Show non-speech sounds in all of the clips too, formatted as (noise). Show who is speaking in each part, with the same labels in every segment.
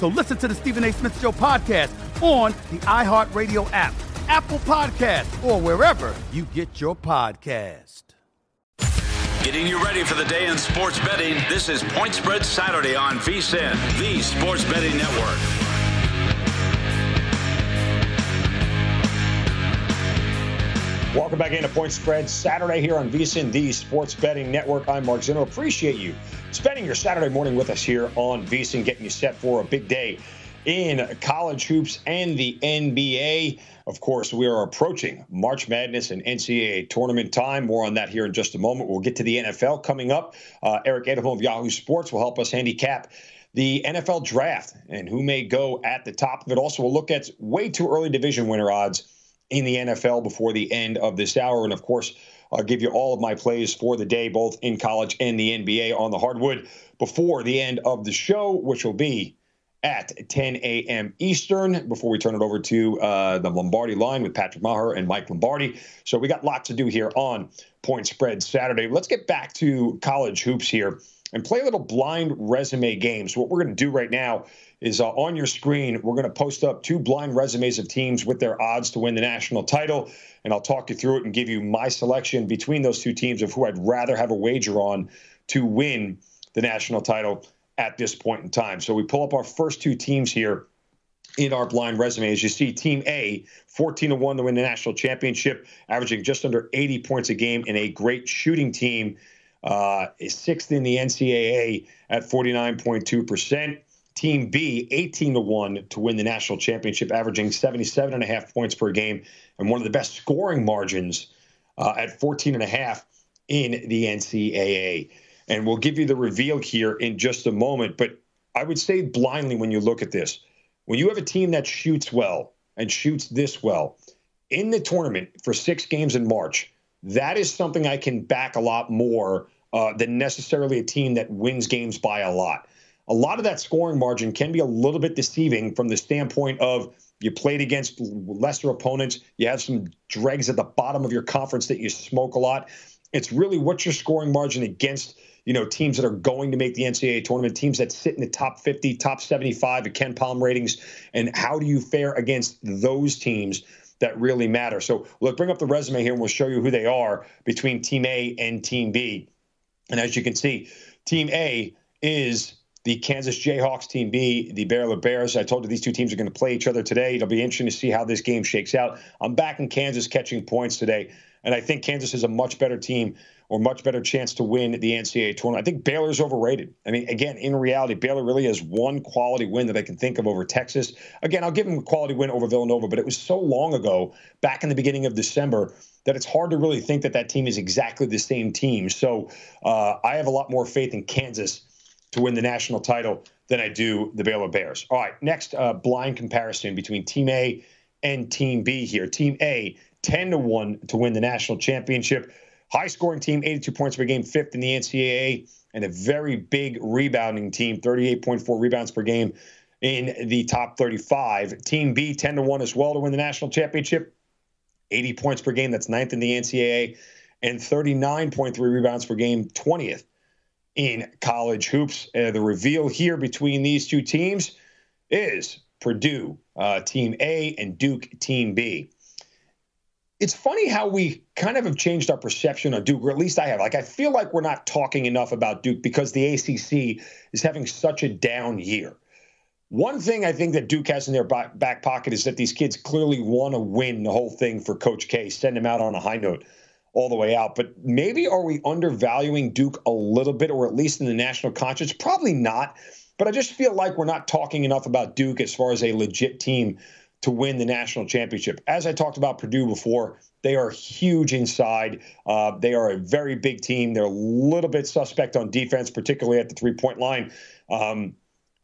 Speaker 1: So listen to the Stephen A. Smith Show podcast on the iHeartRadio app, Apple Podcast, or wherever you get your podcast.
Speaker 2: Getting you ready for the day in sports betting. This is Point Spread Saturday on VSIN, the Sports Betting Network.
Speaker 3: Welcome back into Point Spread Saturday here on VSIN, the Sports Betting Network. I'm Mark Zinno. Appreciate you spending your Saturday morning with us here on VSIN, getting you set for a big day in college hoops and the NBA. Of course, we are approaching March Madness and NCAA tournament time. More on that here in just a moment. We'll get to the NFL coming up. Uh, Eric Edholm of Yahoo Sports will help us handicap the NFL draft and who may go at the top of it. Also, we'll look at way too early division winner odds in the NFL before the end of this hour. And of course, I'll give you all of my plays for the day, both in college and the NBA on the hardwood before the end of the show, which will be at 10 a.m. Eastern before we turn it over to uh, the Lombardi line with Patrick Maher and Mike Lombardi. So we got lots to do here on Point Spread Saturday. Let's get back to college hoops here and play a little blind resume games. So what we're going to do right now is uh, on your screen, we're going to post up two blind resumes of teams with their odds to win the national title. And I'll talk you through it and give you my selection between those two teams of who I'd rather have a wager on to win the national title at this point in time. So we pull up our first two teams here in our blind resume. As you see, Team A, 14 to 1 to win the national championship, averaging just under 80 points a game, and a great shooting team, uh, is sixth in the NCAA at 49.2%. Team B, 18 to 1 to win the national championship, averaging 77 and a half points per game, and one of the best scoring margins uh, at 14 and a half in the NCAA. And we'll give you the reveal here in just a moment. But I would say blindly when you look at this, when you have a team that shoots well and shoots this well in the tournament for six games in March, that is something I can back a lot more uh, than necessarily a team that wins games by a lot. A lot of that scoring margin can be a little bit deceiving from the standpoint of you played against lesser opponents, you have some dregs at the bottom of your conference that you smoke a lot. It's really what's your scoring margin against you know, teams that are going to make the NCAA tournament, teams that sit in the top 50, top 75 at KenPom ratings, and how do you fare against those teams that really matter? So, look, bring up the resume here and we'll show you who they are between Team A and Team B. And as you can see, Team A is the Kansas Jayhawks, Team B, the Baylor Bears. I told you these two teams are going to play each other today. It'll be interesting to see how this game shakes out. I'm back in Kansas catching points today, and I think Kansas is a much better team or much better chance to win the NCAA tournament. I think Baylor's overrated. I mean, again, in reality, Baylor really has one quality win that I can think of over Texas. Again, I'll give them a quality win over Villanova, but it was so long ago, back in the beginning of December, that it's hard to really think that that team is exactly the same team. So uh, I have a lot more faith in Kansas to win the national title than I do the Baylor Bears. All right, next uh, blind comparison between Team A and Team B here. Team A, 10 to 1 to win the national championship. High scoring team, 82 points per game, fifth in the NCAA, and a very big rebounding team, 38.4 rebounds per game in the top 35. Team B, 10 to 1 as well to win the national championship, 80 points per game. That's ninth in the NCAA, and 39.3 rebounds per game, 20th in college hoops. Uh, the reveal here between these two teams is Purdue, uh, Team A, and Duke, Team B it's funny how we kind of have changed our perception on Duke, or at least I have. Like, I feel like we're not talking enough about Duke because the ACC is having such a down year. One thing I think that Duke has in their back pocket is that these kids clearly want to win the whole thing for Coach K, send them out on a high note all the way out. But maybe are we undervaluing Duke a little bit, or at least in the national conscience? Probably not. But I just feel like we're not talking enough about Duke as far as a legit team to win the national championship. As I talked about Purdue before, they are huge inside. Uh, they are a very big team. They're a little bit suspect on defense, particularly at the three point line. Um,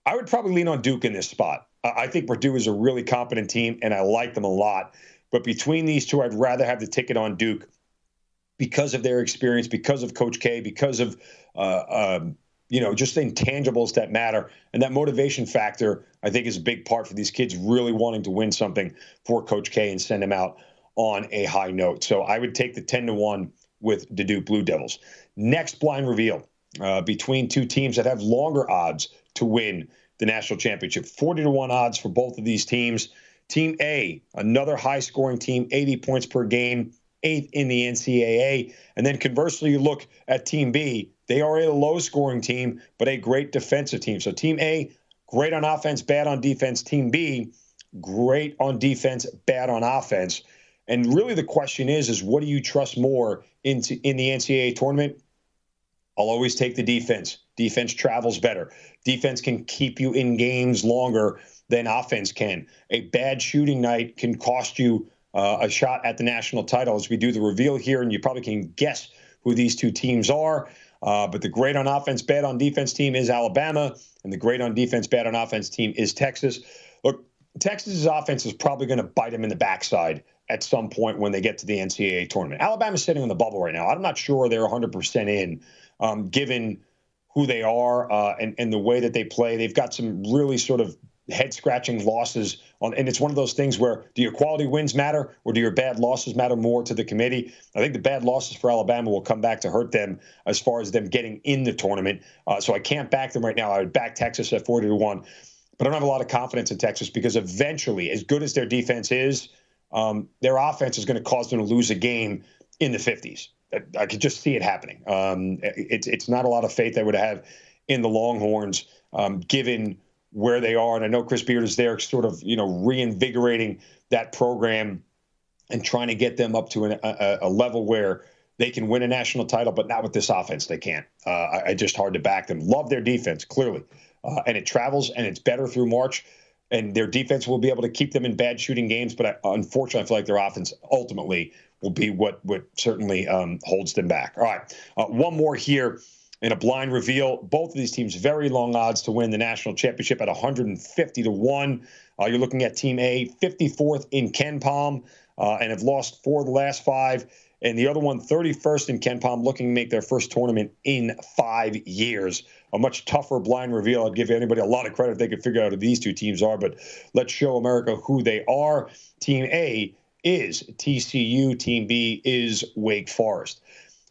Speaker 3: I would probably lean on Duke in this spot. I think Purdue is a really competent team, and I like them a lot. But between these two, I'd rather have the ticket on Duke because of their experience, because of Coach K, because of uh, um, you know just the intangibles that matter, and that motivation factor. I think is a big part for these kids really wanting to win something for Coach K and send them out on a high note. So I would take the ten to one with the Duke Blue Devils. Next blind reveal uh, between two teams that have longer odds to win the national championship. 40 to 1 odds for both of these teams. Team A, another high scoring team, 80 points per game, eighth in the NCAA. And then conversely, you look at Team B, they are a low scoring team, but a great defensive team. So Team A, great on offense, bad on defense. Team B, great on defense, bad on offense. And really the question is, is what do you trust more into in the NCAA tournament? I'll always take the defense. Defense travels better. Defense can keep you in games longer than offense can. A bad shooting night can cost you uh, a shot at the national title as we do the reveal here, and you probably can guess who these two teams are. Uh, but the great on offense, bad on defense team is Alabama, and the great on defense, bad on offense team is Texas. Look, Texas's offense is probably going to bite them in the backside at some point when they get to the NCAA tournament. Alabama's sitting on the bubble right now. I'm not sure they're 100% in um, given who they are uh, and, and the way that they play. They've got some really sort of head scratching losses on and it's one of those things where do your quality wins matter or do your bad losses matter more to the committee? I think the bad losses for alabama will come back to hurt them as far as them getting in the tournament. Uh, so i can't back them right now. I would back texas at 40 to 1 but i don't have a lot of confidence in texas because eventually as good as their defense is um, their offense is going to cause them to lose a game in the 50s I could just see it happening. Um, it's it's not a lot of faith I would have in the Longhorns, um, given where they are. And I know Chris Beard is there, sort of you know reinvigorating that program and trying to get them up to an, a, a, level where they can win a national title, but not with this offense. They can't. Uh, I, I, just hard to back them. Love their defense clearly, uh, and it travels and it's better through March. And their defense will be able to keep them in bad shooting games, but I, unfortunately, I feel like their offense ultimately will be what what certainly um, holds them back. All right, uh, one more here in a blind reveal. Both of these teams very long odds to win the national championship at 150 to one. Uh, you're looking at Team A, 54th in KenPom, uh, and have lost four of the last five. And the other one, 31st in KenPom, looking to make their first tournament in five years. A much tougher blind reveal. I'd give anybody a lot of credit if they could figure out who these two teams are, but let's show America who they are. Team A is TCU. Team B is Wake Forest.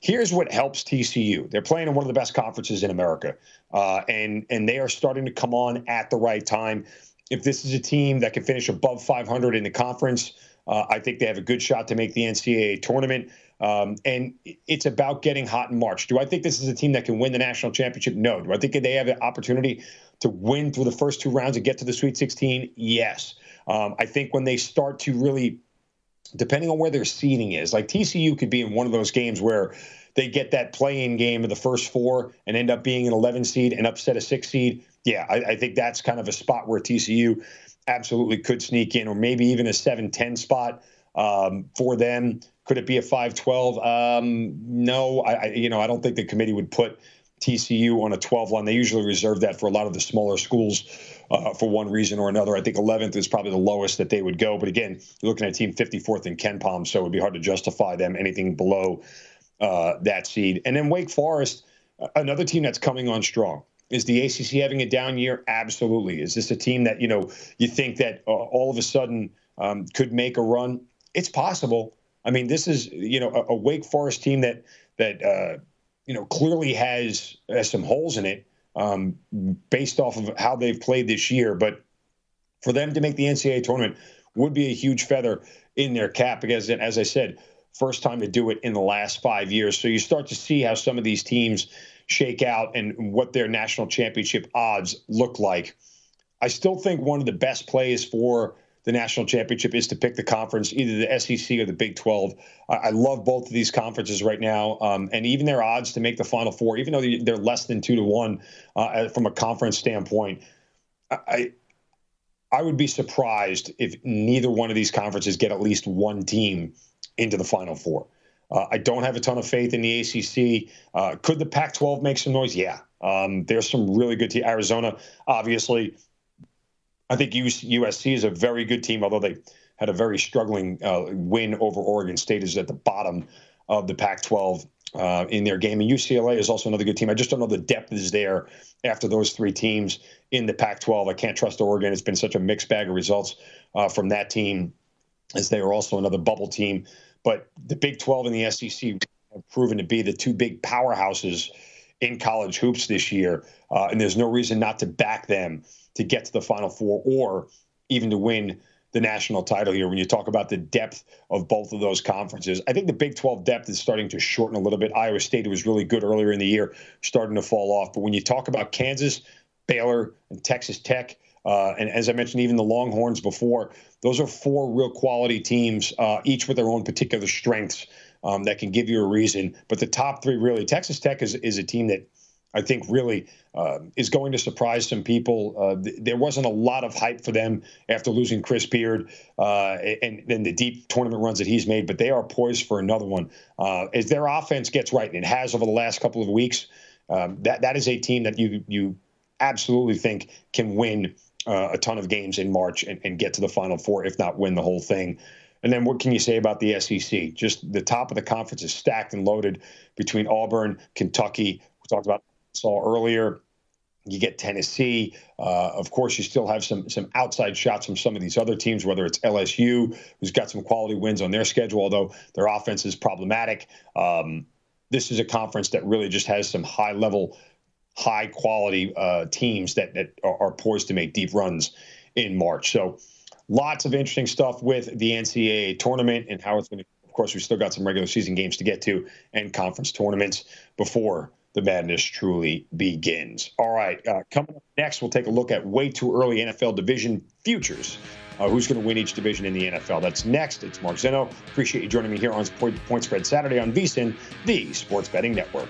Speaker 3: Here's what helps TCU. They're playing in one of the best conferences in America, uh, and and they are starting to come on at the right time. If this is a team that can finish above 500 in the conference, uh, I think they have a good shot to make the NCAA tournament. Um, and it's about getting hot in March. Do I think this is a team that can win the national championship? No. Do I think they have an opportunity to win through the first two rounds and get to the Sweet 16? Yes. Um, I think when they start to really depending on where their seeding is. Like TCU could be in one of those games where they get that play-in game of the first four and end up being an 11 seed and upset a six seed. Yeah, I, I think that's kind of a spot where TCU absolutely could sneak in, or maybe even a 7-10 spot um, for them. Could it be a 5-12? Um, no, I, I, you know I don't think the committee would put TCU on a 12 line. They usually reserve that for a lot of the smaller schools uh, for one reason or another. I think 11th is probably the lowest that they would go. But again, you're looking at team 54th in KenPom, so it would be hard to justify them anything below uh, that seed. And then Wake Forest, another team that's coming on strong. Is the ACC having a down year? Absolutely. Is this a team that you know you think that uh, all of a sudden um, could make a run? It's possible. I mean, this is you know a, a Wake Forest team that that uh, you know clearly has has some holes in it um, based off of how they've played this year. But for them to make the NCAA tournament would be a huge feather in their cap because, as I said, first time to do it in the last five years. So you start to see how some of these teams shake out and what their national championship odds look like. I still think one of the best plays for the national championship is to pick the conference, either the SEC or the Big 12. I, I love both of these conferences right now, um, and even their odds to make the Final Four, even though they're less than two to one uh, from a conference standpoint. I I would be surprised if neither one of these conferences get at least one team into the Final Four. Uh, I don't have a ton of faith in the ACC. Uh, could the Pac-12 make some noise? Yeah, um, there's some really good teams. Arizona, obviously, I think USC is a very good team, although they had a very struggling uh, win over Oregon State, is at the bottom of the Pac 12 uh, in their game. And UCLA is also another good team. I just don't know the depth is there after those three teams in the Pac 12. I can't trust Oregon. It's been such a mixed bag of results uh, from that team, as they are also another bubble team. But the Big 12 and the SEC have proven to be the two big powerhouses in college hoops this year. Uh, and there's no reason not to back them to get to the Final Four or even to win the national title here when you talk about the depth of both of those conferences. I think the Big 12 depth is starting to shorten a little bit. Iowa State was really good earlier in the year, starting to fall off. But when you talk about Kansas, Baylor, and Texas Tech, uh, and as I mentioned, even the Longhorns before, those are four real quality teams, uh, each with their own particular strengths um, that can give you a reason. But the top three, really, Texas Tech is, is a team that I think really uh, is going to surprise some people. Uh, th- there wasn't a lot of hype for them after losing Chris Beard uh, and then the deep tournament runs that he's made, but they are poised for another one. Uh, as their offense gets right, and it has over the last couple of weeks, um, that that is a team that you you absolutely think can win uh, a ton of games in March and, and get to the Final Four, if not win the whole thing. And then what can you say about the SEC? Just the top of the conference is stacked and loaded between Auburn, Kentucky. We talked about saw earlier. You get Tennessee. Uh, of course, you still have some some outside shots from some of these other teams, whether it's LSU, who's got some quality wins on their schedule, although their offense is problematic. Um, this is a conference that really just has some high level, high quality uh, teams that, that are, are poised to make deep runs in March. So, lots of interesting stuff with the NCAA tournament and how it's going to. Of course, we've still got some regular season games to get to and conference tournaments before the madness truly begins. All right, uh, coming up next, we'll take a look at way too early NFL division futures. Uh, who's going to win each division in the NFL? That's next. It's Mark Zinno. Appreciate you joining me here on Point, Point Spread Saturday on VSIN, the Sports Betting Network.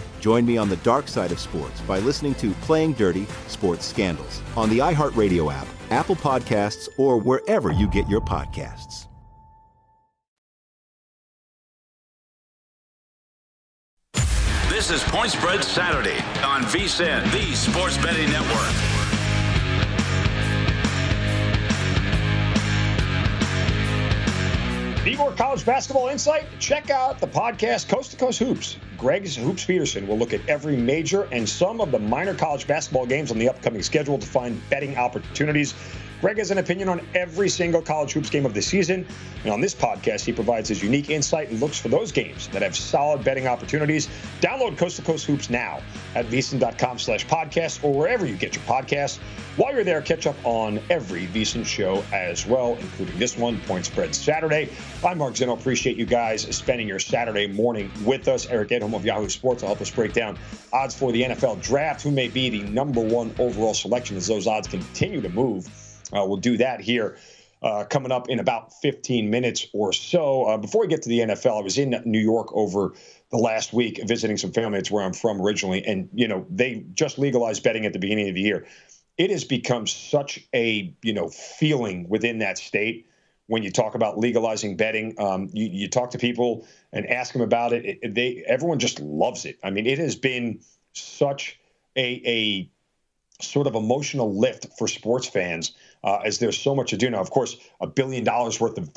Speaker 4: Join me on the dark side of sports by listening to Playing Dirty Sports Scandals on the iHeartRadio app, Apple Podcasts, or wherever you get your podcasts.
Speaker 2: This is Point Spread Saturday on VSIN, the Sports Betting Network.
Speaker 3: York college basketball insight? Check out the podcast Coast to Coast Hoops. Greg's Hoops Peterson will look at every major and some of the minor college basketball games on the upcoming schedule to find betting opportunities. Greg has an opinion on every single college hoops game of the season. And on this podcast, he provides his unique insight and looks for those games that have solid betting opportunities. Download Coast to Coast Hoops now at VSiN.com slash podcast or wherever you get your podcasts. While you're there, catch up on every VSiN show as well, including this one, Point Spread Saturday. I'm Mark Zinno. Appreciate you guys spending your Saturday morning with us. Eric Edholm of Yahoo Sports will help us break down odds for the NFL draft, who may be the number one overall selection as those odds continue to move. Uh, we'll do that here uh, coming up in about 15 minutes or so. Uh, before we get to the NFL, I was in New York over the last week visiting some family. It's where I'm from originally, and you know they just legalized betting at the beginning of the year. It has become such a you know feeling within that state when you talk about legalizing betting. Um, you, you, talk to people and ask them about it. it. They everyone just loves it. I mean, it has been such a a sort of emotional lift for sports fans uh, as there's so much to do now. Of course, a billion dollars worth of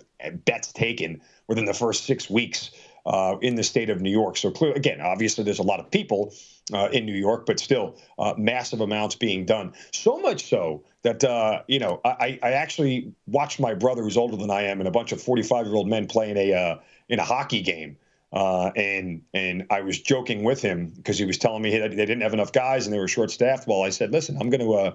Speaker 3: bets taken within the first six weeks uh, in the state of New York. So again, obviously, there's a lot of people uh, in New York, but still uh, massive amounts being done. So much so that uh, you know, I, I actually watched my brother, who's older than I am, and a bunch of 45 year old men playing a uh, in a hockey game. Uh, and and I was joking with him because he was telling me that they didn't have enough guys and they were short staffed. Well, I said, listen, I'm going to uh,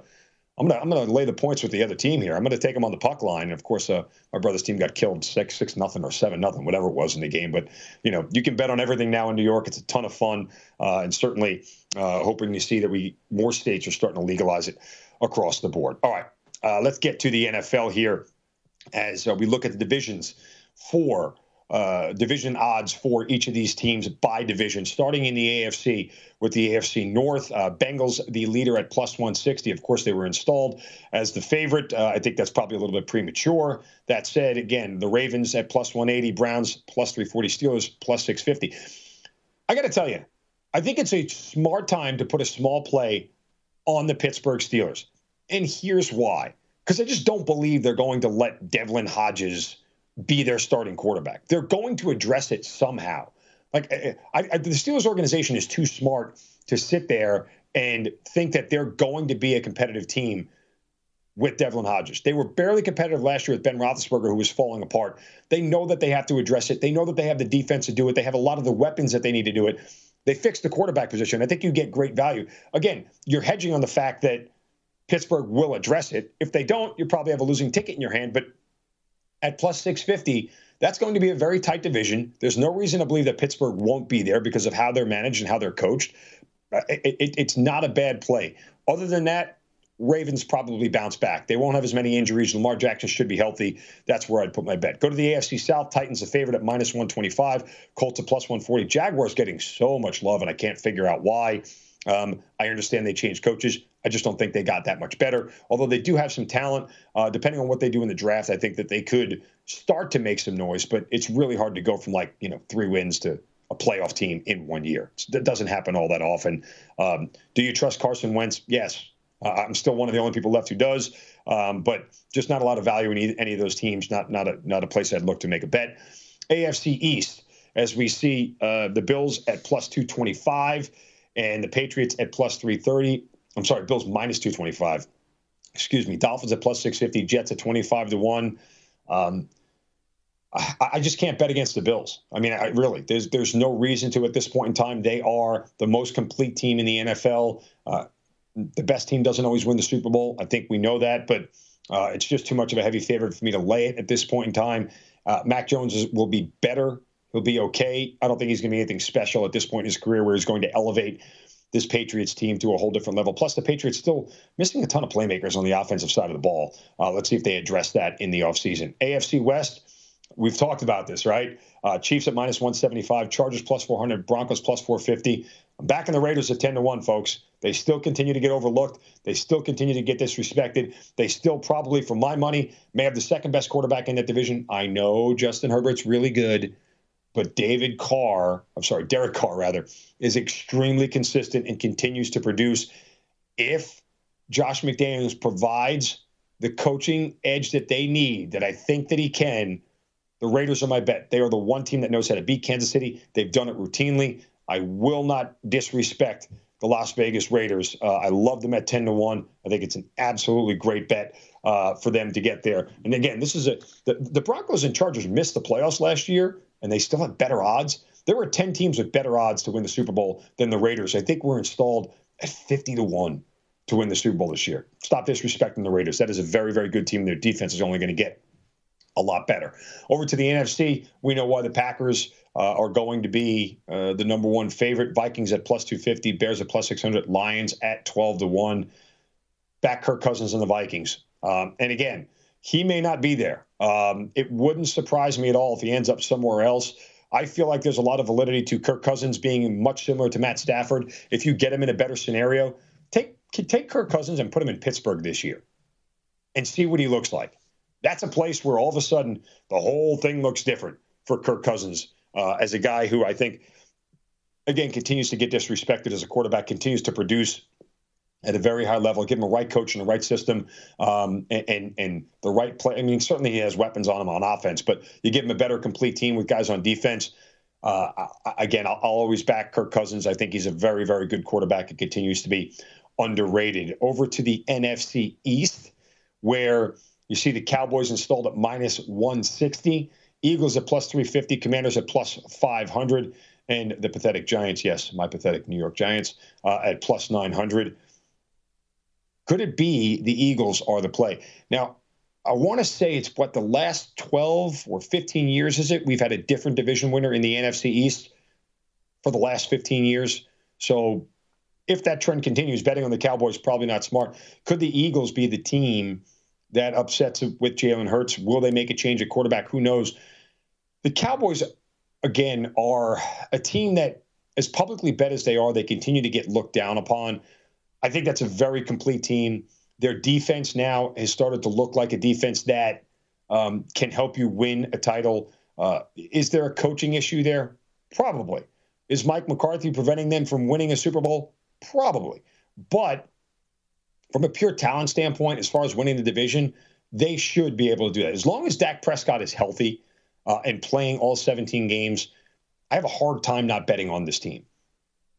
Speaker 3: I'm gonna I'm gonna lay the points with the other team here. I'm gonna take them on the puck line. And of course, uh, my brother's team got killed six six nothing or seven nothing, whatever it was in the game. But you know, you can bet on everything now in New York. It's a ton of fun, uh, and certainly uh, hoping to see that we more states are starting to legalize it across the board. All right, uh, let's get to the NFL here as uh, we look at the divisions for uh, division odds for each of these teams by division, starting in the AFC with the AFC North. Uh, Bengals, the leader at plus 160. Of course, they were installed as the favorite. Uh, I think that's probably a little bit premature. That said, again, the Ravens at plus 180, Browns plus 340, Steelers plus 650. I got to tell you, I think it's a smart time to put a small play on the Pittsburgh Steelers. And here's why. Because I just don't believe they're going to let Devlin Hodges be their starting quarterback. They're going to address it somehow. Like I, I, the Steelers organization is too smart to sit there and think that they're going to be a competitive team with Devlin Hodges. They were barely competitive last year with Ben Roethlisberger, who was falling apart. They know that they have to address it. They know that they have the defense to do it. They have a lot of the weapons that they need to do it. They fixed the quarterback position. I think you get great value. Again, you're hedging on the fact that Pittsburgh will address it. If they don't, you probably have a losing ticket in your hand. But at plus 650, that's going to be a very tight division. There's no reason to believe that Pittsburgh won't be there because of how they're managed and how they're coached. Uh, it, it, it's not a bad play. Other than that, Ravens probably bounce back. They won't have as many injuries. Lamar Jackson should be healthy. That's where I'd put my bet. Go to the AFC South. Titans a favorite at minus 125. Colts at plus 140. Jaguars getting so much love, and I can't figure out why. Um, I understand they changed coaches. I just don't think they got that much better. Although they do have some talent, uh, depending on what they do in the draft, I think that they could start to make some noise. But it's really hard to go from like you know three wins to a playoff team in one year. That doesn't happen all that often. Um, do you trust Carson Wentz? Yes. Uh, I'm still one of the only people left who does, um, but just not a lot of value in any of those teams. Not not a not a place I'd look to make a bet. AFC East, as we see uh, the Bills at plus 225 and the Patriots at plus 330. I'm sorry, Bills minus 225. Excuse me. Dolphins at plus 650, Jets at 25 to 1. Um, I, I, just can't bet against the Bills. I mean, I, really, there's there's no reason to at this point in time. They are the most complete team in the NFL. Uh, the best team doesn't always win the Super Bowl. I think we know that, but uh, it's just too much of a heavy favorite for me to lay it at this point in time. Uh, Mac Jones is, will be better. He'll be okay. I don't think he's going to be anything special at this point in his career where he's going to elevate this Patriots team to a whole different level. Plus, the Patriots still missing a ton of playmakers on the offensive side of the ball. Uh, let's see if they address that in the offseason. AFC West, we've talked about this, right? Uh, Chiefs at minus 175, Chargers plus 400, Broncos plus 450. I'm backing the Raiders at 10 to 1, folks. They still continue to get overlooked. They still continue to get disrespected. They still probably, for my money, may have the second best quarterback in that division. I know Justin Herbert's really good but David Carr, I'm sorry, Derek Carr rather, is extremely consistent and continues to produce. If Josh McDaniels provides the coaching edge that they need, that I think that he can, The Raiders are my bet. They are the one team that knows how to beat Kansas City. They've done it routinely. I will not disrespect the Las Vegas Raiders. Uh, I love them at 10 to 1. I think it's an absolutely great bet uh, for them to get there. And again, this is a the, the Broncos and Chargers missed the playoffs last year, and they still have better odds. There were 10 teams with better odds to win the Super Bowl than the Raiders. I think we're installed at 50 to 1 to win the Super Bowl this year. Stop disrespecting the Raiders. That is a very, very good team. Their defense is only going to get a lot better. Over to the NFC, we know why the Packers uh, are going to be uh, the number one favorite. Vikings at plus 250, Bears at plus 600, Lions at 12 to 1. Back Kirk Cousins and the Vikings. Um, and again, he may not be there. Um, it wouldn't surprise me at all if he ends up somewhere else. I feel like there's a lot of validity to Kirk Cousins being much similar to Matt Stafford. If you get him in a better scenario, take take Kirk Cousins and put him in Pittsburgh this year and see what he looks like. That's a place where all of a sudden the whole thing looks different for Kirk Cousins uh, as a guy who I think, again, continues to get disrespected as a quarterback, continues to produce at a very high level. Give him a right coach and the right system, um, and, and, and the right play. I mean, certainly he has weapons on him on offense, but you give him a better complete team with guys on defense. Uh, I, again, I'll, I'll, always back Kirk Cousins. I think he's a very, very good quarterback and continues to be underrated. Over to the NFC East, where you see the Cowboys installed at minus 160, Eagles at plus 350, Commanders at plus 500, and the pathetic Giants, yes, my pathetic New York Giants, uh, at plus 900. Could it be the Eagles are the play? Now, I want to say it's what the last 12 or 15 years is it? We've had a different division winner in the NFC East for the last 15 years. So if that trend continues, betting on the Cowboys probably not smart. Could the Eagles be the team that upsets with Jalen Hurts? Will they make a change at quarterback? Who knows? The Cowboys, again, are a team that, as publicly bet as they are, they continue to get looked down upon. I think that's a very complete team. Their defense now has started to look like a defense that um, can help you win a title. Uh, is there a coaching issue there? Probably. Is Mike McCarthy preventing them from winning a Super Bowl? Probably. But from a pure talent standpoint, as far as winning the division, they should be able to do that. As long as Dak Prescott is healthy uh, and playing all 17 games, I have a hard time not betting on this team.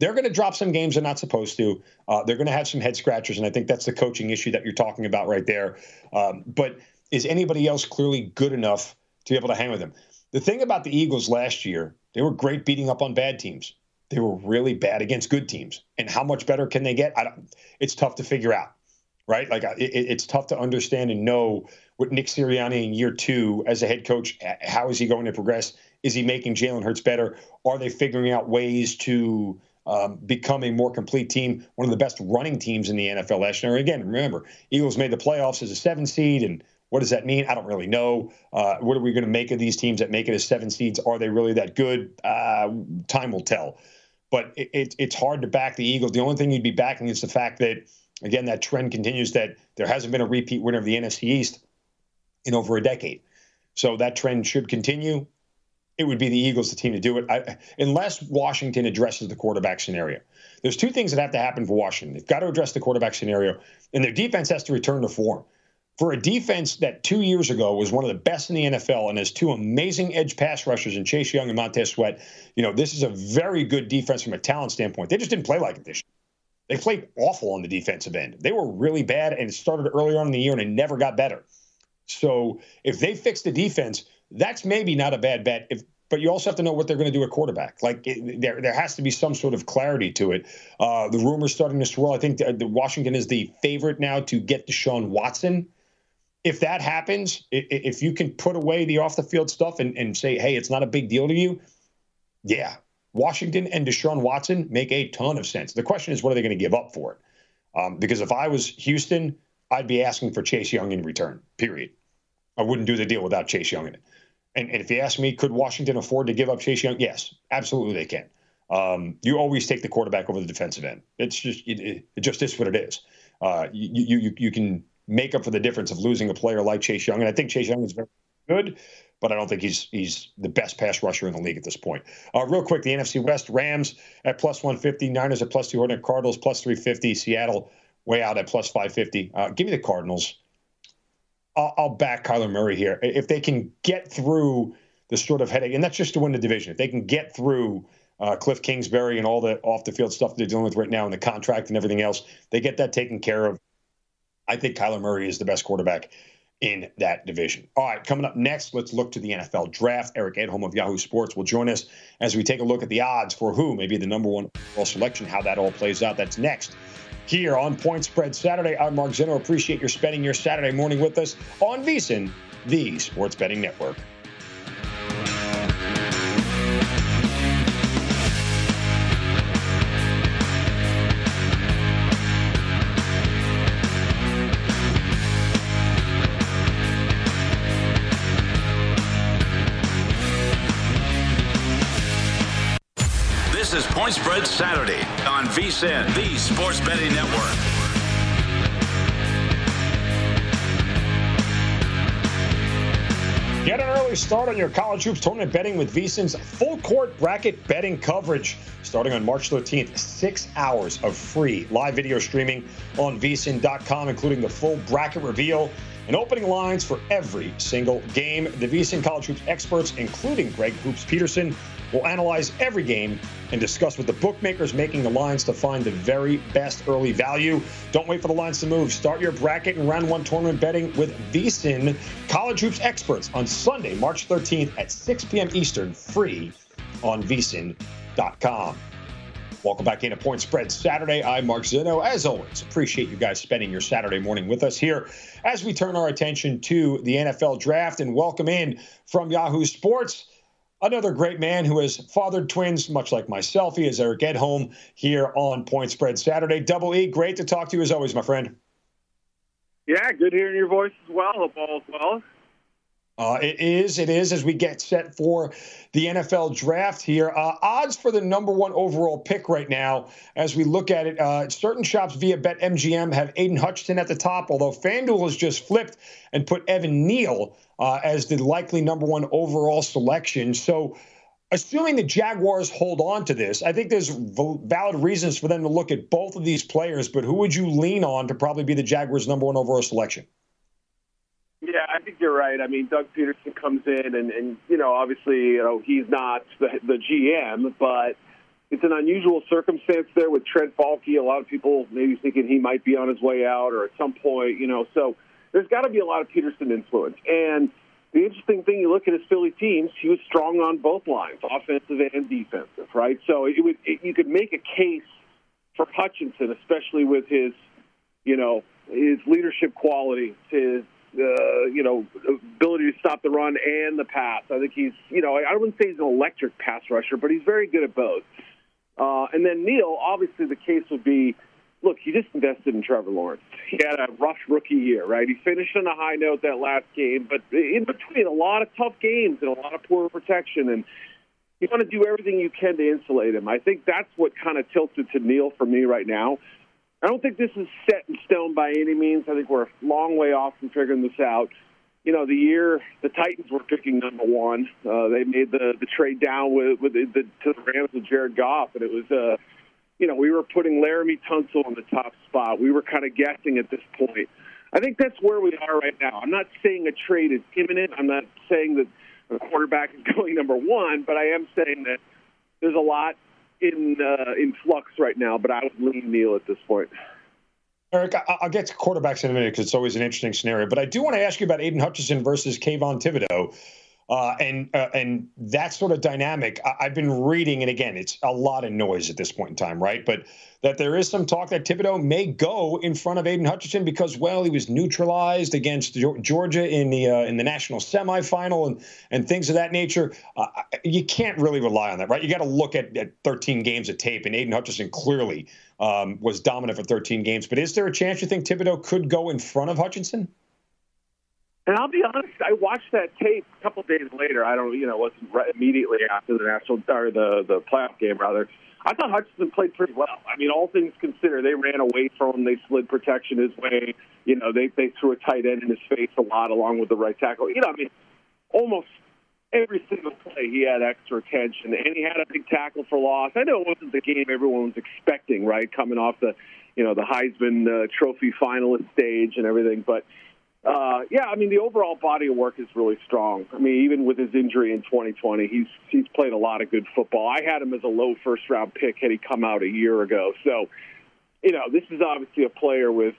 Speaker 3: They're going to drop some games they're not supposed to. Uh, they're going to have some head scratchers, and I think that's the coaching issue that you're talking about right there. Um, but is anybody else clearly good enough to be able to hang with them? The thing about the Eagles last year, they were great beating up on bad teams they were really bad against good teams. And how much better can they get? It's tough to figure out, right? Like it, it's tough to understand and know what Nick Sirianni in year two as a head coach. How is he going to progress? Is he making Jalen Hurts better? Are they figuring out ways to um, become a more complete team? One of the best running teams in the NFL last year. Again, remember, Eagles made the playoffs as a seven seed and what does that mean? I don't really know. Uh, what are we going to make of these teams that make it as seven seeds? Are they really that good? Uh, time will tell. But it, it, it's hard to back the Eagles. The only thing you'd be backing is the fact that, again, that trend continues that there hasn't been a repeat winner of the NFC East in over a decade. So that trend should continue. It would be the Eagles, the team to do it, I, unless Washington addresses the quarterback scenario. There's two things that have to happen for Washington. They've got to address the quarterback scenario, and their defense has to return to form for a defense that two years ago was one of the best in the NFL and has two amazing edge pass rushers in Chase Young and Montez Sweat, you know, this is a very good defense from a talent standpoint. They just didn't play like it this year. They played awful on the defensive end. They were really bad and it started earlier on in the year and it never got better. So if they fix the defense, that's maybe not a bad bet. If but you also have to know what they're going to do at quarterback. Like it, there, there has to be some sort of clarity to it. Uh, the rumors starting to swirl. I think the, the Washington is the favorite now to get Deshaun Watson if that happens, if you can put away the off the field stuff and, and say, hey, it's not a big deal to you, yeah, Washington and Deshaun Watson make a ton of sense. The question is, what are they going to give up for it? Um, because if I was Houston, I'd be asking for Chase Young in return, period. I wouldn't do the deal without Chase Young in it. And, and if you ask me, could Washington afford to give up Chase Young? Yes, absolutely they can. Um, you always take the quarterback over the defensive end. It's just it, it just is what it is. Uh, you, you you can make up for the difference of losing a player like Chase Young. And I think Chase Young is very good, but I don't think he's he's the best pass rusher in the league at this point. Uh, real quick, the NFC West: Rams at plus 150, Niners at plus 200, Cardinals plus 350, Seattle way out at plus 550. Uh, give me the Cardinals. I'll, I'll back Kyler Murray here if they can get through the sort of headache, and that's just to win the division. If they can get through uh, Cliff Kingsbury and all the off the field stuff they're dealing with right now and the contract and everything else, they get that taken care of. I think Kyler Murray is the best quarterback in that division. All right, coming up next, let's look to the NFL draft. Eric Edholm of Yahoo Sports will join us as we take a look at the odds for who may be the number one overall selection, how that all plays out. That's next here on Point Spread Saturday. I'm Mark Zinno. Appreciate your spending your Saturday morning with us on VSIN, the Sports Betting Network.
Speaker 2: This is Point Spread Saturday on VSIN, the Sports Betting Network.
Speaker 3: Get an early start on your college hoops tournament betting with VSIN's full court bracket betting coverage. Starting on March 13th, six hours of free live video streaming on VSIN.com, including the full bracket reveal and opening lines for every single game. The VSIN College Hoops experts, including Greg Hoops Peterson, will analyze every game and discuss with the bookmakers making the lines to find the very best early value. Don't wait for the lines to move. Start your bracket and round one tournament betting with VSIN College Hoops experts on Sunday, March 13th at 6 p.m. Eastern, free on VSIN.com. Welcome back into Point Spread Saturday. I'm Mark Zinno. As always, appreciate you guys spending your Saturday morning with us here as we turn our attention to the NFL draft and welcome in from Yahoo Sports. Another great man who has fathered twins, much like myself. He is Eric Edholm here on Point Spread Saturday. Double E, great to talk to you as always, my friend.
Speaker 5: Yeah, good hearing your voice as well. Hope all is well.
Speaker 3: Uh, it is. It is as we get set for the NFL draft here. Uh, odds for the number one overall pick right now, as we look at it, uh, certain shops via BetMGM have Aidan Hutchinson at the top, although FanDuel has just flipped and put Evan Neal uh, as the likely number one overall selection. So, assuming the Jaguars hold on to this, I think there's valid reasons for them to look at both of these players. But who would you lean on to probably be the Jaguars' number one overall selection?
Speaker 5: Yeah, I think you're right. I mean, Doug Pederson comes in, and, and you know, obviously, you know, he's not the, the GM, but it's an unusual circumstance there with Trent Baalke. A lot of people maybe thinking he might be on his way out, or at some point, you know. So there's got to be a lot of Pederson influence. And the interesting thing, you look at his Philly teams, he was strong on both lines, offensive and defensive, right? So it would it, you could make a case for Hutchinson, especially with his, you know, his leadership qualities, his uh, you know, ability to stop the run and the pass. I think he's, you know, I wouldn't say he's an electric pass rusher, but he's very good at both. Uh, and then Neal, obviously, the case would be, look, he just invested in Trevor Lawrence. He had a rough rookie year, right? He finished on a high note that last game, but in between, a lot of tough games and a lot of poor protection, and you want to do everything you can to insulate him. I think that's what kind of tilted to Neal for me right now. I don't think this is set in stone by any means. I think we're a long way off from figuring this out. You know, the year the Titans were picking number one, uh, they made the the trade down with with the, the to the Rams with Jared Goff, and it was uh, you know, we were putting Laremy Tunsil in the top spot. We were kind of guessing at this point. I think that's where we are right now. I'm not saying a trade is imminent. I'm not saying that a quarterback is (laughs) going number one, but I am saying that there's a lot in uh, in flux right now, but I would lean Neal at this point.
Speaker 3: Eric, I'll get to quarterbacks in a minute because it's always an interesting scenario. But I do want to ask you about Aidan Hutchinson versus Kayvon Thibodeaux. Uh, and uh, and that sort of dynamic, I, have been reading, and again, it's a lot of noise at this point in time, right? But that there is some talk that Thibodeaux may go in front of Aidan Hutchinson because, well, he was neutralized against Georgia in the uh, in the national semifinal and and things of that nature. Uh, you can't really rely on that, right? You got to look at, at 13 games of tape, and Aidan Hutchinson clearly um, was dominant for 13 games. But is there a chance you think Thibodeaux could go in front of Hutchinson?
Speaker 5: And I'll be honest, I watched that tape a couple days later. I don't, you know, it wasn't right immediately after the national or the the playoff game rather. I thought Hutchinson played pretty well. I mean, all things considered, they ran away from him. They slid protection his way. You know, they they threw a tight end in his face a lot, along with the right tackle. You know, I mean, almost every single play he had extra attention, and he had a big tackle for loss. I know it wasn't the game everyone was expecting, right, coming off the, you know, the Heisman uh, Trophy finalist stage and everything, but Uh, yeah, I mean the overall body of work is really strong. I mean, even with his injury in 2020, he's he's played a lot of good football. I had him as a low first round pick had he come out a year ago. So, you know, this is obviously a player with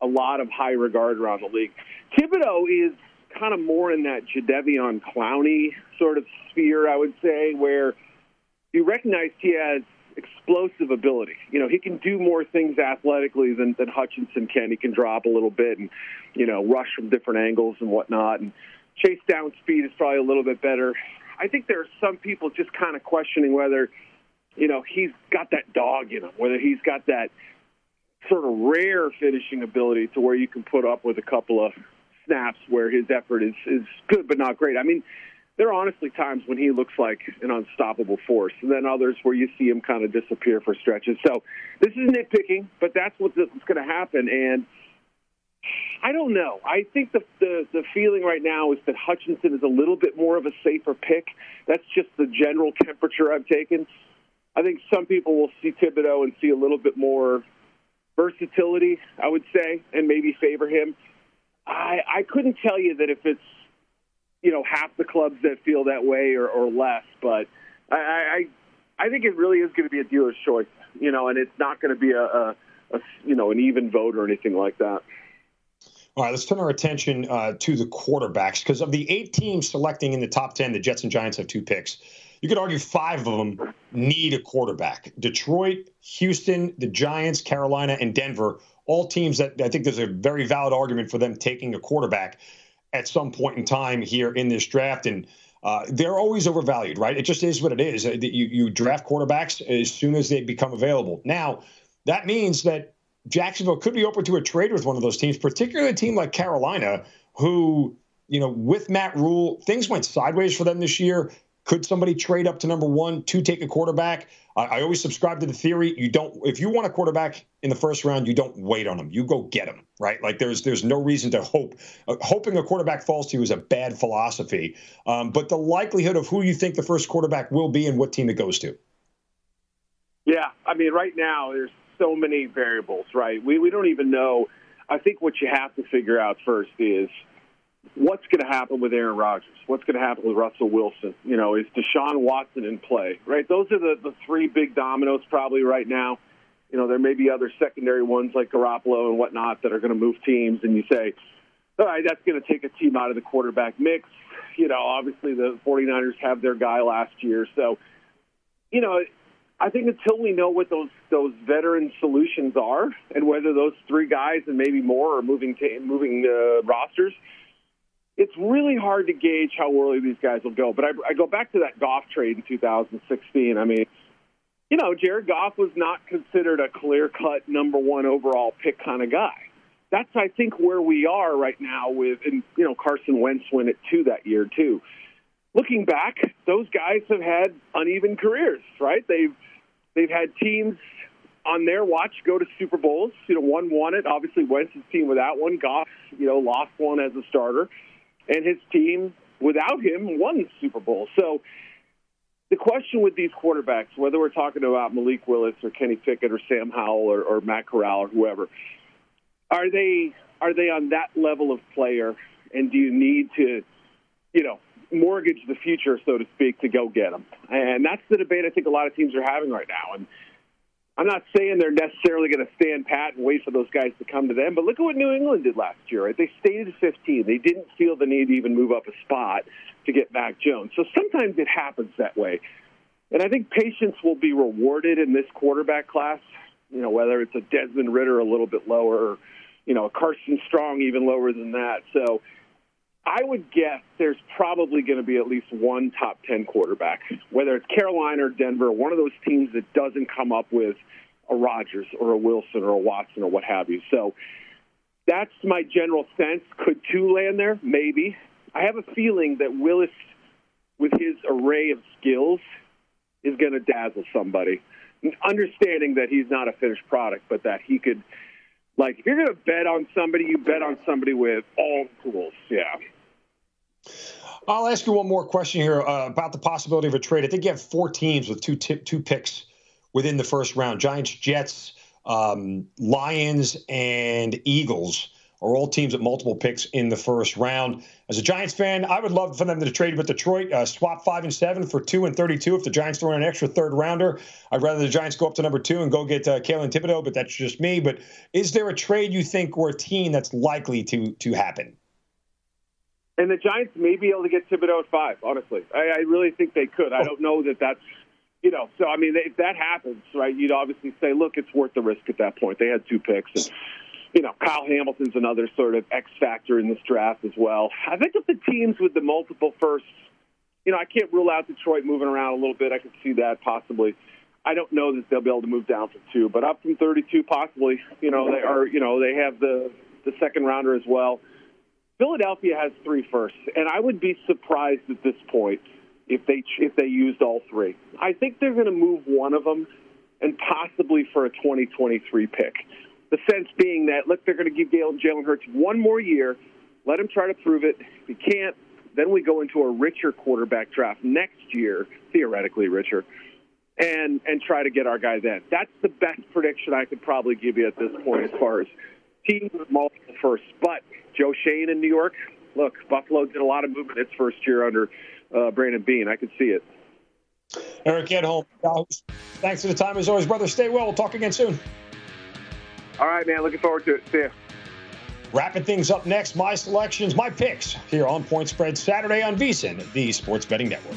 Speaker 5: a lot of high regard around the league. Thibodeaux is kind of more in that Jadeveon Clowney sort of sphere, I would say, where you recognize he has explosive ability. You know, he can do more things athletically than, than Hutchinson can. He can drop a little bit and, you know, rush from different angles and whatnot. And chase down speed is probably a little bit better. I think there are some people just kind of questioning whether, you know, he's got that dog in him, whether he's got that sort of rare finishing ability to where you can put up with a couple of snaps where his effort is, is good but not great. I mean, there are honestly times when he looks like an unstoppable force, and then others where you see him kind of disappear for stretches. So this is nitpicking, but that's what's going to happen. And I don't know. I think the, the the feeling right now is that Hutchinson is a little bit more of a safer pick. That's just the general temperature I've taken. I think some people will see Thibodeaux and see a little bit more versatility, I would say, and maybe favor him. I I couldn't tell you that if it's you know half the clubs that feel that way or, or less, but I, I I think it really is going to be a dealer's choice, you know, and it's not going to be a, a, a you know an even vote or anything like that.
Speaker 3: All right, let's turn our attention uh, to the quarterbacks because of the eight teams selecting in the top 10, the Jets and Giants have two picks. You could argue five of them need a quarterback Detroit, Houston, the Giants, Carolina, and Denver, all teams that I think there's a very valid argument for them taking a quarterback at some point in time here in this draft. And uh, they're always overvalued, right? It just is what it is. Uh, you, you draft quarterbacks as soon as they become available. Now, that means that Jacksonville could be open to a trade with one of those teams, particularly a team like Carolina, who, you know, with Matt Rhule, things went sideways for them this year. Could somebody trade up to number one to take a quarterback? I, I always subscribe to the theory you don't if you want a quarterback in the first round, you don't wait on him. You go get him, right? Like there's there's no reason to hope. Uh, hoping a quarterback falls to you is a bad philosophy. Um, but the likelihood of who you think the first quarterback will be and what team it goes to.
Speaker 5: Yeah, I mean, right now there's so many variables, right? We we don't even know. I think what you have to figure out first is what's going to happen with Aaron Rodgers? What's going to happen with Russell Wilson? You know, is Deshaun Watson in play? Right? Those are the the three big dominoes probably right now. You know, there may be other secondary ones like Garoppolo and whatnot that are going to move teams, and you say, all right, that's going to take a team out of the quarterback mix. You know, obviously the 49ers have their guy last year, so you know, I think until we know what those those veteran solutions are and whether those three guys and maybe more are moving to, moving uh, rosters, it's really hard to gauge how early these guys will go. But I, I go back to that Goff trade in 2016. I mean, you know, Jared Goff was not considered a clear cut number one overall pick kind of guy. That's I think where we are right now with and you know Carson Wentz went it two that year too looking back, those guys have had uneven careers, right? They've they've had teams on their watch go to Super Bowls. You know, one won it. Obviously, Wentz's team without one. Goff, you know, lost one as a starter, and his team without him won the Super Bowl. So. The question with these quarterbacks, whether we're talking about Malik Willis or Kenny Pickett or Sam Howell or, or Matt Corral or whoever, are they are they on that level of player? And do you need to, you know, mortgage the future, so to speak, to go get them. And that's the debate I think a lot of teams are having right now. And I'm not saying they're necessarily going to stand pat and wait for those guys to come to them, but look at what New England did last year. Right? They stayed at 15. They didn't feel the need to even move up a spot to get Mac Jones. So sometimes it happens that way. And I think patience will be rewarded in this quarterback class. You know, whether it's a Desmond Ridder a little bit lower, or, you know, a Carson Strong even lower than that. So I would guess there's probably going to be at least one top 10 quarterback, whether it's Carolina or Denver, one of those teams that doesn't come up with a Rodgers or a Wilson or a Watson or what have you. So that's my general sense. Could two land there? Maybe. I have a feeling that Willis, with his array of skills, is going to dazzle somebody. Understanding that he's not a finished product, but that he could, like, if you're going to bet on somebody, you bet on somebody with all tools. Yeah.
Speaker 3: I'll ask you one more question here uh, about the possibility of a trade. I think you have four teams with two t- two picks within the first round: Giants, Jets, um, Lions, and Eagles. are all teams with multiple picks in the first round. As a Giants fan, I would love for them to trade with Detroit, uh, swap five and seven for two and 32. If the Giants throw in an extra third rounder, I'd rather the Giants go up to number two and go get uh, Kayvon Thibodeaux, but that's just me. But is there a trade you think or a team that's likely to to happen?
Speaker 5: And the Giants may be able to get Thibodeaux at five. Honestly, I, I really think they could. I oh. don't know that that's you know. So I mean, if that happens, right, you'd obviously say, look, it's worth the risk at that point. They had two picks. And, you know, Kyle Hamilton's another sort of X factor in this draft as well. I think of the teams with the multiple firsts, you know, I can't rule out Detroit moving around a little bit. I could see that possibly. I don't know that they'll be able to move down from two, but up from 32 possibly. You know, they are. You know, they have the the second rounder as well. Philadelphia has three firsts, and I would be surprised at this point if they if they used all three. I think they're going to move one of them, and possibly for a 2023 pick. The sense being that look, they're going to give Jalen Hurts one more year, let him try to prove it. If he can't, then we go into a richer quarterback draft next year, theoretically richer, and and try to get our guy then. That's the best prediction I could probably give you at this point as far as teams with multiple firsts. But Joe Schoen in New York. Look, Buffalo did a lot of movement its first year under uh, Brandon Beane. I could see it.
Speaker 3: Eric Edholm, thanks for the time as always, brother. Stay well. We'll talk again soon.
Speaker 5: All right, man. Looking forward to it. See ya.
Speaker 3: Wrapping things up next, my selections, my picks here on Point Spread Saturday on VSIN, the Sports Betting Network.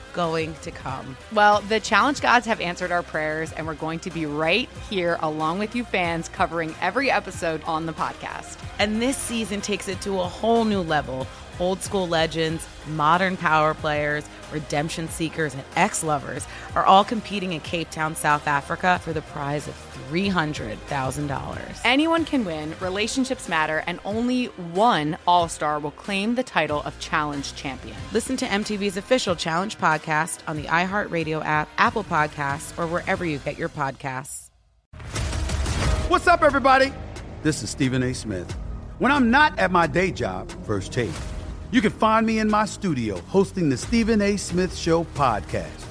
Speaker 6: going to come.
Speaker 7: Well, the challenge gods have answered our prayers, and we're going to be right here along with you fans covering every episode on the podcast.
Speaker 6: And this season takes it to a whole new level. Old school legends, modern power players, redemption seekers, and ex lovers are all competing in Cape Town, South Africa for the prize of $300,000.
Speaker 7: Anyone can win, relationships matter, and only one All Star will claim the title of Challenge Champion.
Speaker 6: Listen to MTV's official Challenge podcast on the iHeartRadio app, Apple Podcasts, or wherever you get your podcasts.
Speaker 1: What's up, everybody? This is Stephen A. Smith. When I'm not at my day job, First Take, you can find me in my studio hosting the Stephen A. Smith Show podcast.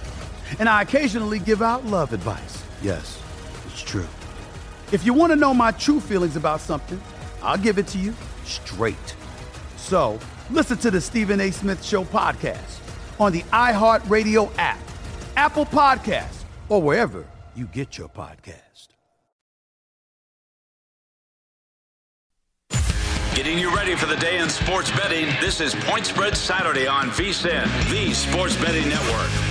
Speaker 1: And I occasionally give out love advice. Yes, it's true. If you want to know my true feelings about something, I'll give it to you straight. So listen to the Stephen A. Smith Show podcast on the iHeartRadio app, Apple Podcasts, or wherever you get your podcast.
Speaker 2: Getting you ready for the day in sports betting. This is Point Spread Saturday on VSIN, the Sports Betting Network.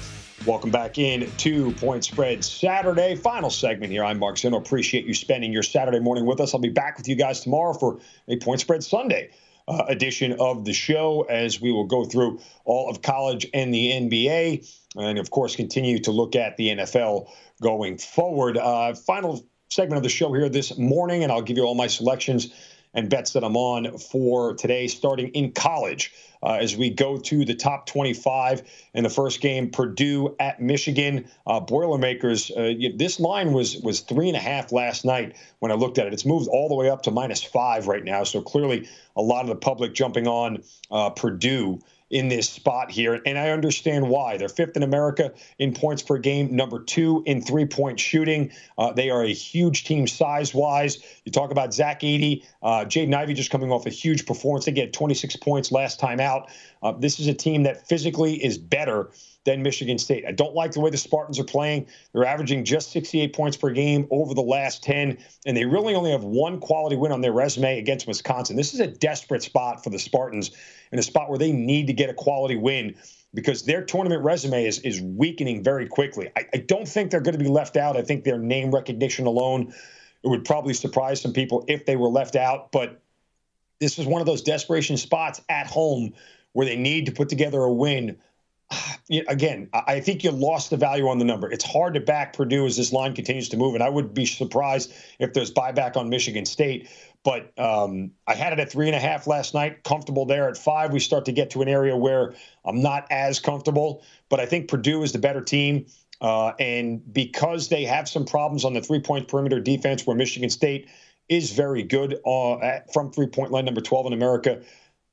Speaker 3: Welcome back in to Point Spread Saturday, final segment here. I'm Mark Zinno. Appreciate you spending your Saturday morning with us. I'll be back with you guys tomorrow for a Point Spread Sunday. uh, edition of the show as we will go through all of college and the NBA, and of course, continue to look at the NFL going forward. Uh, final segment of the show here this morning, and I'll give you all my selections and bets that I'm on for today, starting in college. Uh, as we go to the top 25 in the first game, Purdue at Michigan. Uh, Boilermakers. Uh, this line was was three and a half last night when I looked at it. It's moved all the way up to minus five right now. So clearly, a lot of the public jumping on uh, Purdue in this spot here. And I understand why. They're fifth in America in points per game, number two in three point shooting. Uh, they are a huge team size wise. You talk about Zach Edey, uh, Jaden Ivey just coming off a huge performance. They get 26 points last time out. Uh, this is a team that physically is better than Michigan State. I don't like the way the Spartans are playing. They're averaging just 68 points per game over the last 10, and they really only have one quality win on their resume against Wisconsin. This is a desperate spot for the Spartans in a spot where they need to get a quality win because their tournament resume is, is weakening very quickly. I, I don't think they're going to be left out. I think their name recognition alone it would probably surprise some people if they were left out, but this is one of those desperation spots at home where they need to put together a win (sighs) again, I think you lost the value on the number. It's hard to back Purdue as this line continues to move, and I would be surprised if there's buyback on Michigan State. But um, I had it at three and a half last night, comfortable there. At five, we start to get to an area where I'm not as comfortable. But I think Purdue is the better team. Uh, and because they have some problems on the three point perimeter defense, where Michigan State is very good uh, at, from three point line, number 12 in America,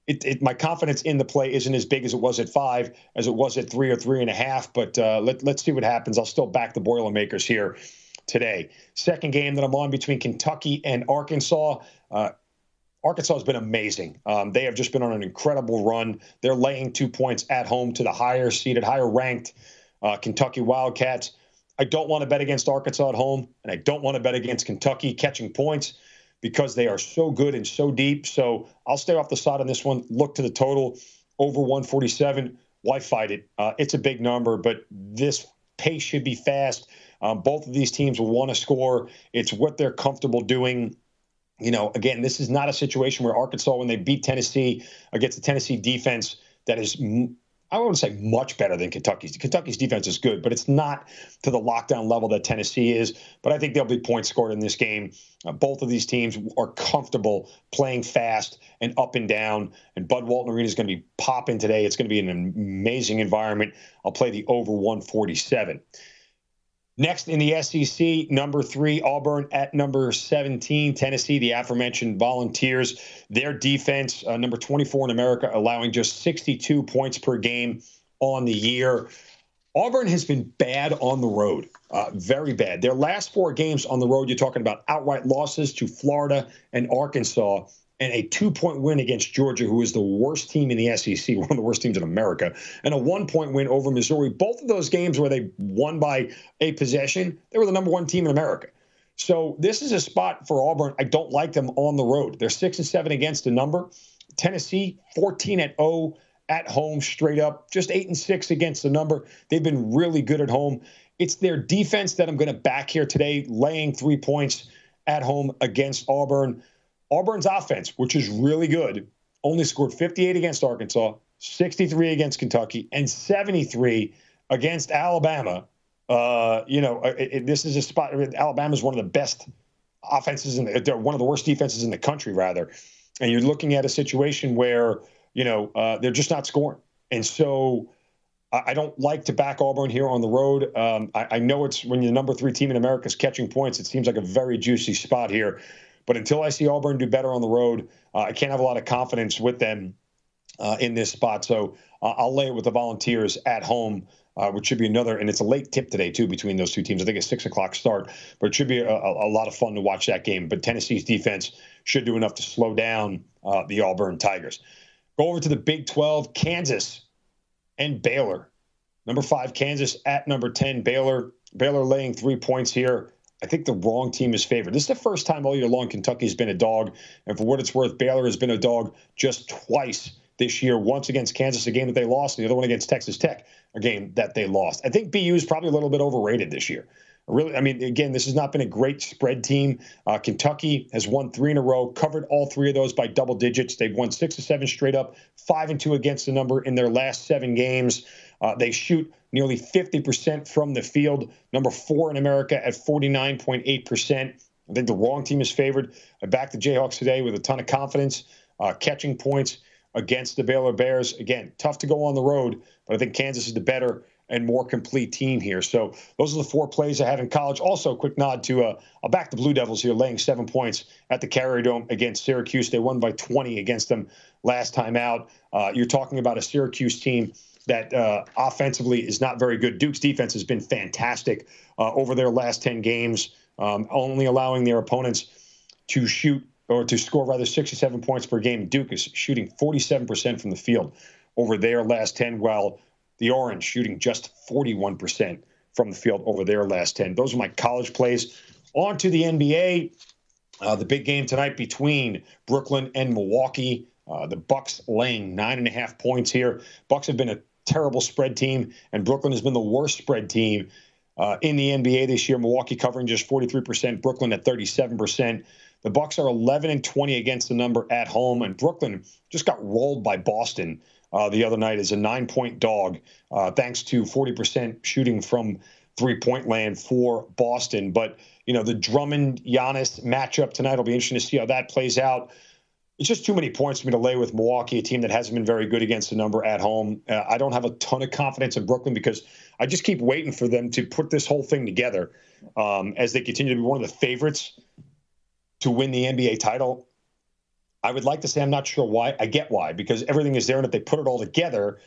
Speaker 3: it, it, my confidence in the play isn't as big as it was at five, as it was at three or three and a half. But uh, let, let's see what happens. I'll still back the Boilermakers here today. Second game that I'm on between Kentucky and Arkansas. Uh, Arkansas has been amazing. Um, they have just been on an incredible run. They're laying two points at home to the higher seeded, higher ranked uh, Kentucky Wildcats. I don't want to bet against Arkansas at home, and I don't want to bet against Kentucky catching points because they are so good and so deep. So I'll stay off the side on this one. Look to the total over 147. Why fight it? Uh, it's a big number, but this pace should be fast. Um, both of these teams will want to score. It's what they're comfortable doing. You know, again, this is not a situation where Arkansas, when they beat Tennessee against the Tennessee defense that is I wouldn't say much better than Kentucky's. Kentucky's defense is good, but it's not to the lockdown level that Tennessee is. But I think there'll be points scored in this game. Uh, both of these teams are comfortable playing fast and up and down. And Bud Walton Arena is going to be popping today. It's going to be an amazing environment. I'll play the over 147. Next in the SEC, number three, Auburn at number 17, Tennessee, the aforementioned Volunteers. Their defense, uh, number 24 in America, allowing just 62 points per game on the year. Auburn has been bad on the road, uh, very bad. Their last four games on the road, you're talking about outright losses to Florida and Arkansas and a two point win against Georgia, who is the worst team in the SEC, (laughs) one of the worst teams in America, and a one point win over Missouri. Both of those games where they won by a possession, they were the number one team in America. So this is a spot for Auburn. I don't like them on the road. They're six and seven against the number. Tennessee, 14 at 0 at home, straight up, just eight and six against the number. They've been really good at home. It's their defense that I'm going to back here today, laying three points at home against Auburn. Auburn's offense, which is really good, only scored 58 against Arkansas, 63 against Kentucky, and 73 against Alabama. Uh, you know, uh, it, it, this is a spot. Alabama is one of the best offenses, and they're one of the worst defenses in the country, rather. And you're looking at a situation where you know uh, they're just not scoring, and so I don't like to back Auburn here on the road. Um, I, I, know it's when you're the number three team in America is catching points. It seems like a very juicy spot here. But until I see Auburn do better on the road, uh, I can't have a lot of confidence with them uh, in this spot. So uh, I'll lay it with the Volunteers at home. Uh, which should be another, and it's a late tip today too between those two teams. I think it's six o'clock start, but it should be a, a, lot of fun to watch that game. But Tennessee's defense should do enough to slow down uh, the Auburn Tigers. Go over to the Big 12, Kansas and Baylor. Number five, Kansas at number 10, Baylor. Baylor laying three points here. I think the wrong team is favored. This is the first time all year long Kentucky's been a dog. And for what it's worth, Baylor has been a dog just twice this year. Once against Kansas, a game that they lost, and the other one against Texas Tech, a game that they lost. I think BU is probably a little bit overrated this year. Really, I mean, again, this has not been a great spread team. Uh, Kentucky has won three in a row, covered all three of those by double digits. They've won six to seven straight up, five and two against the number in their last seven games. Uh, they shoot nearly 50% from the field, number four in America at 49.8%. I think the wrong team is favored. I back the Jayhawks today with a ton of confidence, uh, catching points against the Baylor Bears. Again, tough to go on the road, but I think Kansas is the better and more complete team here. So those are the four plays I have in college. Also, quick nod to uh, I'll back the Blue Devils here, laying seven points at the Carrier Dome against Syracuse. They won by 20 against them last time out. Uh, you're talking about a Syracuse team that uh, offensively is not very good. Duke's defense has been fantastic uh, over their last 10 games, um, only allowing their opponents to shoot or to score rather 67 points per game. Duke is shooting 47% from the field over their last 10, while the Orange shooting just 41% from the field over their last 10. Those are my college plays. On to the NBA. Uh, the big game tonight between Brooklyn and Milwaukee. Uh, the Bucks laying nine and a half points here. Bucks have been a terrible spread team, and Brooklyn has been the worst spread team uh, in the NBA this year. Milwaukee covering just 43%, Brooklyn at 37%. The Bucks are 11 and 20 against the number at home, and Brooklyn just got rolled by Boston uh, the other night as a nine point dog, uh, thanks to 40% shooting from three point land for Boston. But, you know, the Drummond Giannis matchup tonight will be interesting to see how that plays out. It's just too many points for me to lay with Milwaukee, a team that hasn't been very good against the number at home. Uh, I don't have a ton of confidence in Brooklyn because I just keep waiting for them to put this whole thing together um, as they continue to be one of the favorites to win the NBA title. I would like to say I'm not sure why. I get why, because everything is there, and if they put it all together,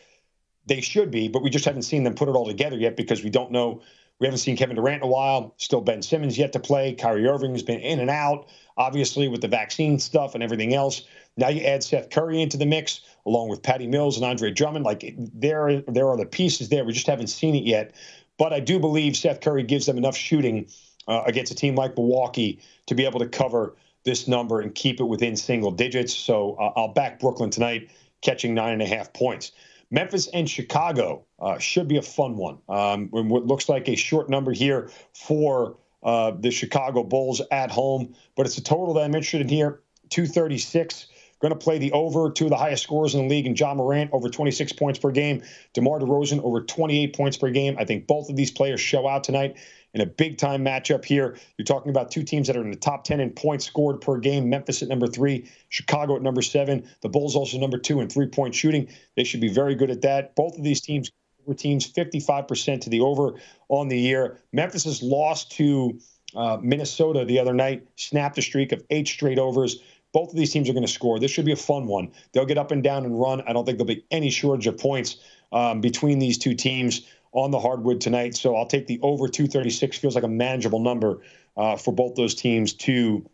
Speaker 3: they should be, but we just haven't seen them put it all together yet because we don't know. We haven't seen Kevin Durant in a while. Still Ben Simmons yet to play. Kyrie Irving has been in and out, obviously, with the vaccine stuff and everything else. Now you add Seth Curry into the mix, along with Patty Mills and Andre Drummond. Like there, there are the pieces there. We just haven't seen it yet. But I do believe Seth Curry gives them enough shooting uh, against a team like Milwaukee to be able to cover this number and keep it within single digits. So uh, I'll back Brooklyn tonight, catching nine and a half points. Memphis and Chicago uh, should be a fun one. Um, what looks like a short number here for uh, the Chicago Bulls at home, but it's a total that I'm interested in here 236. Going to play the over, two of the highest scorers in the league, and Ja Morant over 26 points per game. DeMar DeRozan over 28 points per game. I think both of these players show out tonight in a big time matchup here. You're talking about two teams that are in the top 10 in points scored per game. Memphis at number three, Chicago at number seven. The Bulls also number two in three point shooting. They should be very good at that. Both of these teams teams 55% to the over on the year. Memphis has lost to uh, Minnesota the other night, snapped a streak of eight straight overs. Both of these teams are going to score. This should be a fun one. They'll get up and down and run. I don't think there'll be any shortage of points um, between these two teams on the hardwood tonight. So I'll take the over 236. Feels like a manageable number uh, for both those teams to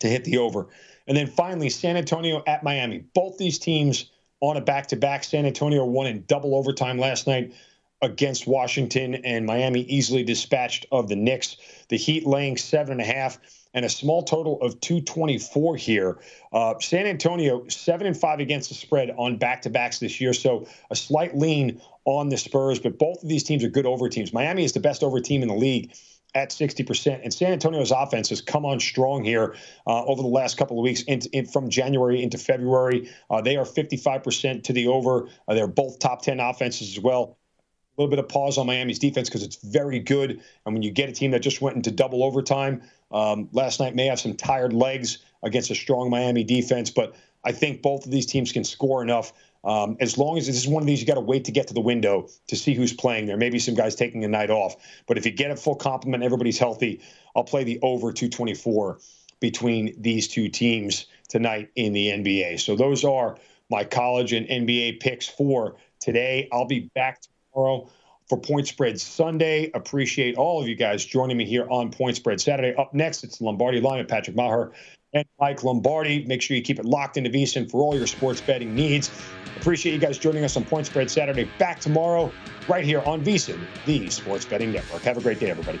Speaker 3: to hit the over. And then finally, San Antonio at Miami. Both these teams on a back-to-back. San Antonio won in double overtime last night against Washington, and Miami easily dispatched of the Knicks. The Heat laying seven and a half and a small total of 224 here. Uh, San Antonio, seven and five against the spread on back to backs this year. So a slight lean on the Spurs, but both of these teams are good over teams. Miami is the best over team in the league at 60%. And San Antonio's offense has come on strong here uh, over the last couple of weeks in, in, from January into February. Uh, they are 55% to the over. Uh, they're both top 10 offenses as well. A little bit of pause on Miami's defense because it's very good. And when you get a team that just went into double overtime, um, last night may have some tired legs against a strong Miami defense, but I think both of these teams can score enough. Um, as long as this is one of these, you got to wait to get to the window to see who's playing. There Maybe some guys taking a night off, but if you get a full complement, everybody's healthy. I'll play the over 224 between these two teams tonight in the NBA. So those are my college and NBA picks for today. I'll be back tomorrow for Point Spread Sunday. Appreciate all of you guys joining me here on Point Spread Saturday. Up next, it's Lombardi Line with Patrick Meagher and Mike Lombardi. Make sure you keep it locked into VSIN for all your sports betting needs. Appreciate you guys joining us on Point Spread Saturday. Back tomorrow, right here on VSIN, the Sports Betting Network. Have a great day, everybody.